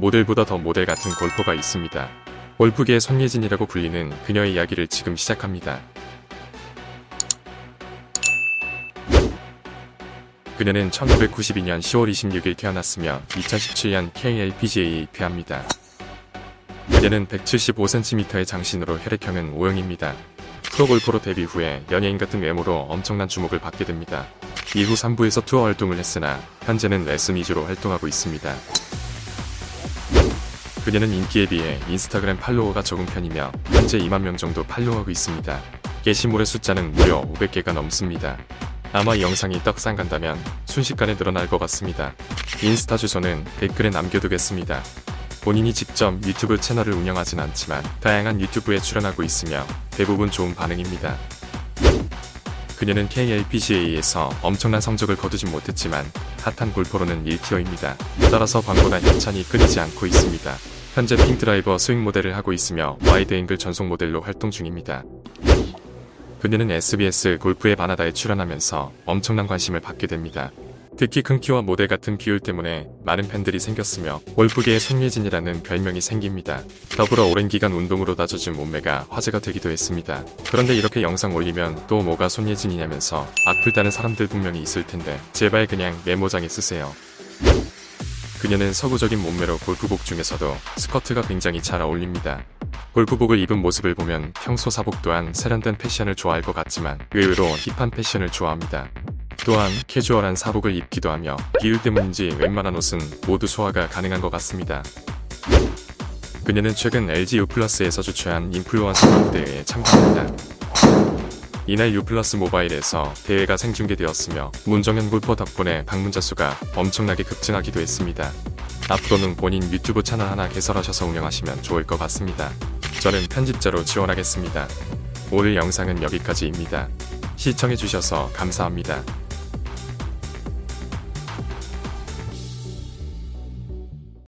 모델보다 더 모델 같은 골퍼가 있습니다. 골프계의 손예진이라고 불리는 그녀의 이야기를 지금 시작합니다. 그녀는 1992년 10월 26일 태어났으며 2017년 KLPGA에 입회합니다. 그녀는 175cm의 장신으로 혈액형은 O형입니다. 프로골퍼로 데뷔 후에 연예인 같은 외모로 엄청난 주목을 받게 됩니다. 이후 3부에서 투어 활동을 했으나 현재는 레슨 위주로 활동하고 있습니다. 그녀는 인기에 비해 인스타그램 팔로워가 적은 편이며 현재 2만 명 정도 팔로우하고 있습니다. 게시물의 숫자는 무려 500개가 넘습니다. 아마 이 영상이 떡상 간다면 순식간에 늘어날 것 같습니다. 인스타 주소는 댓글에 남겨두겠습니다. 본인이 직접 유튜브 채널을 운영하진 않지만 다양한 유튜브에 출연하고 있으며 대부분 좋은 반응입니다. 그녀는 KLPGA에서 엄청난 성적을 거두진 못했지만 핫한 골퍼로는 1티어입니다. 따라서 광고나 협찬이 끊이지 않고 있습니다. 현재 핑드라이버 스윙 모델을 하고 있으며 와이드 앵글 전속 모델로 활동 중입니다. 그녀는 SBS 골프의 바나다에 출연하면서 엄청난 관심을 받게 됩니다. 특히 큰 키와 모델 같은 비율 때문에 많은 팬들이 생겼으며 골프계의 손예진이라는 별명이 생깁니다. 더불어 오랜 기간 운동으로 다져진 몸매가 화제가 되기도 했습니다. 그런데 이렇게 영상 올리면 또 뭐가 손예진이냐면서 악플다는 사람들 분명히 있을 텐데 제발 그냥 메모장에 쓰세요. 그녀는 서구적인 몸매로 골프복 중에서도 스커트가 굉장히 잘 어울립니다. 골프복을 입은 모습을 보면 평소 사복 또한 세련된 패션을 좋아할 것 같지만 의외로 힙한 패션을 좋아합니다. 또한 캐주얼한 사복을 입기도 하며 비율 때문인지 웬만한 옷은 모두 소화가 가능한 것 같습니다. 그녀는 최근 LG U+에서 주최한 인플루언서 무대에 참가합니다. 이날 U+ 모바일에서 대회가 생중계되었으며 문정현 골퍼 덕분에 방문자 수가 엄청나게 급증하기도 했습니다. 앞으로는 본인 유튜브 채널 하나 개설하셔서 운영하시면 좋을 것 같습니다. 저는 편집자로 지원하겠습니다. 오늘 영상은 여기까지입니다. 시청해주셔서 감사합니다.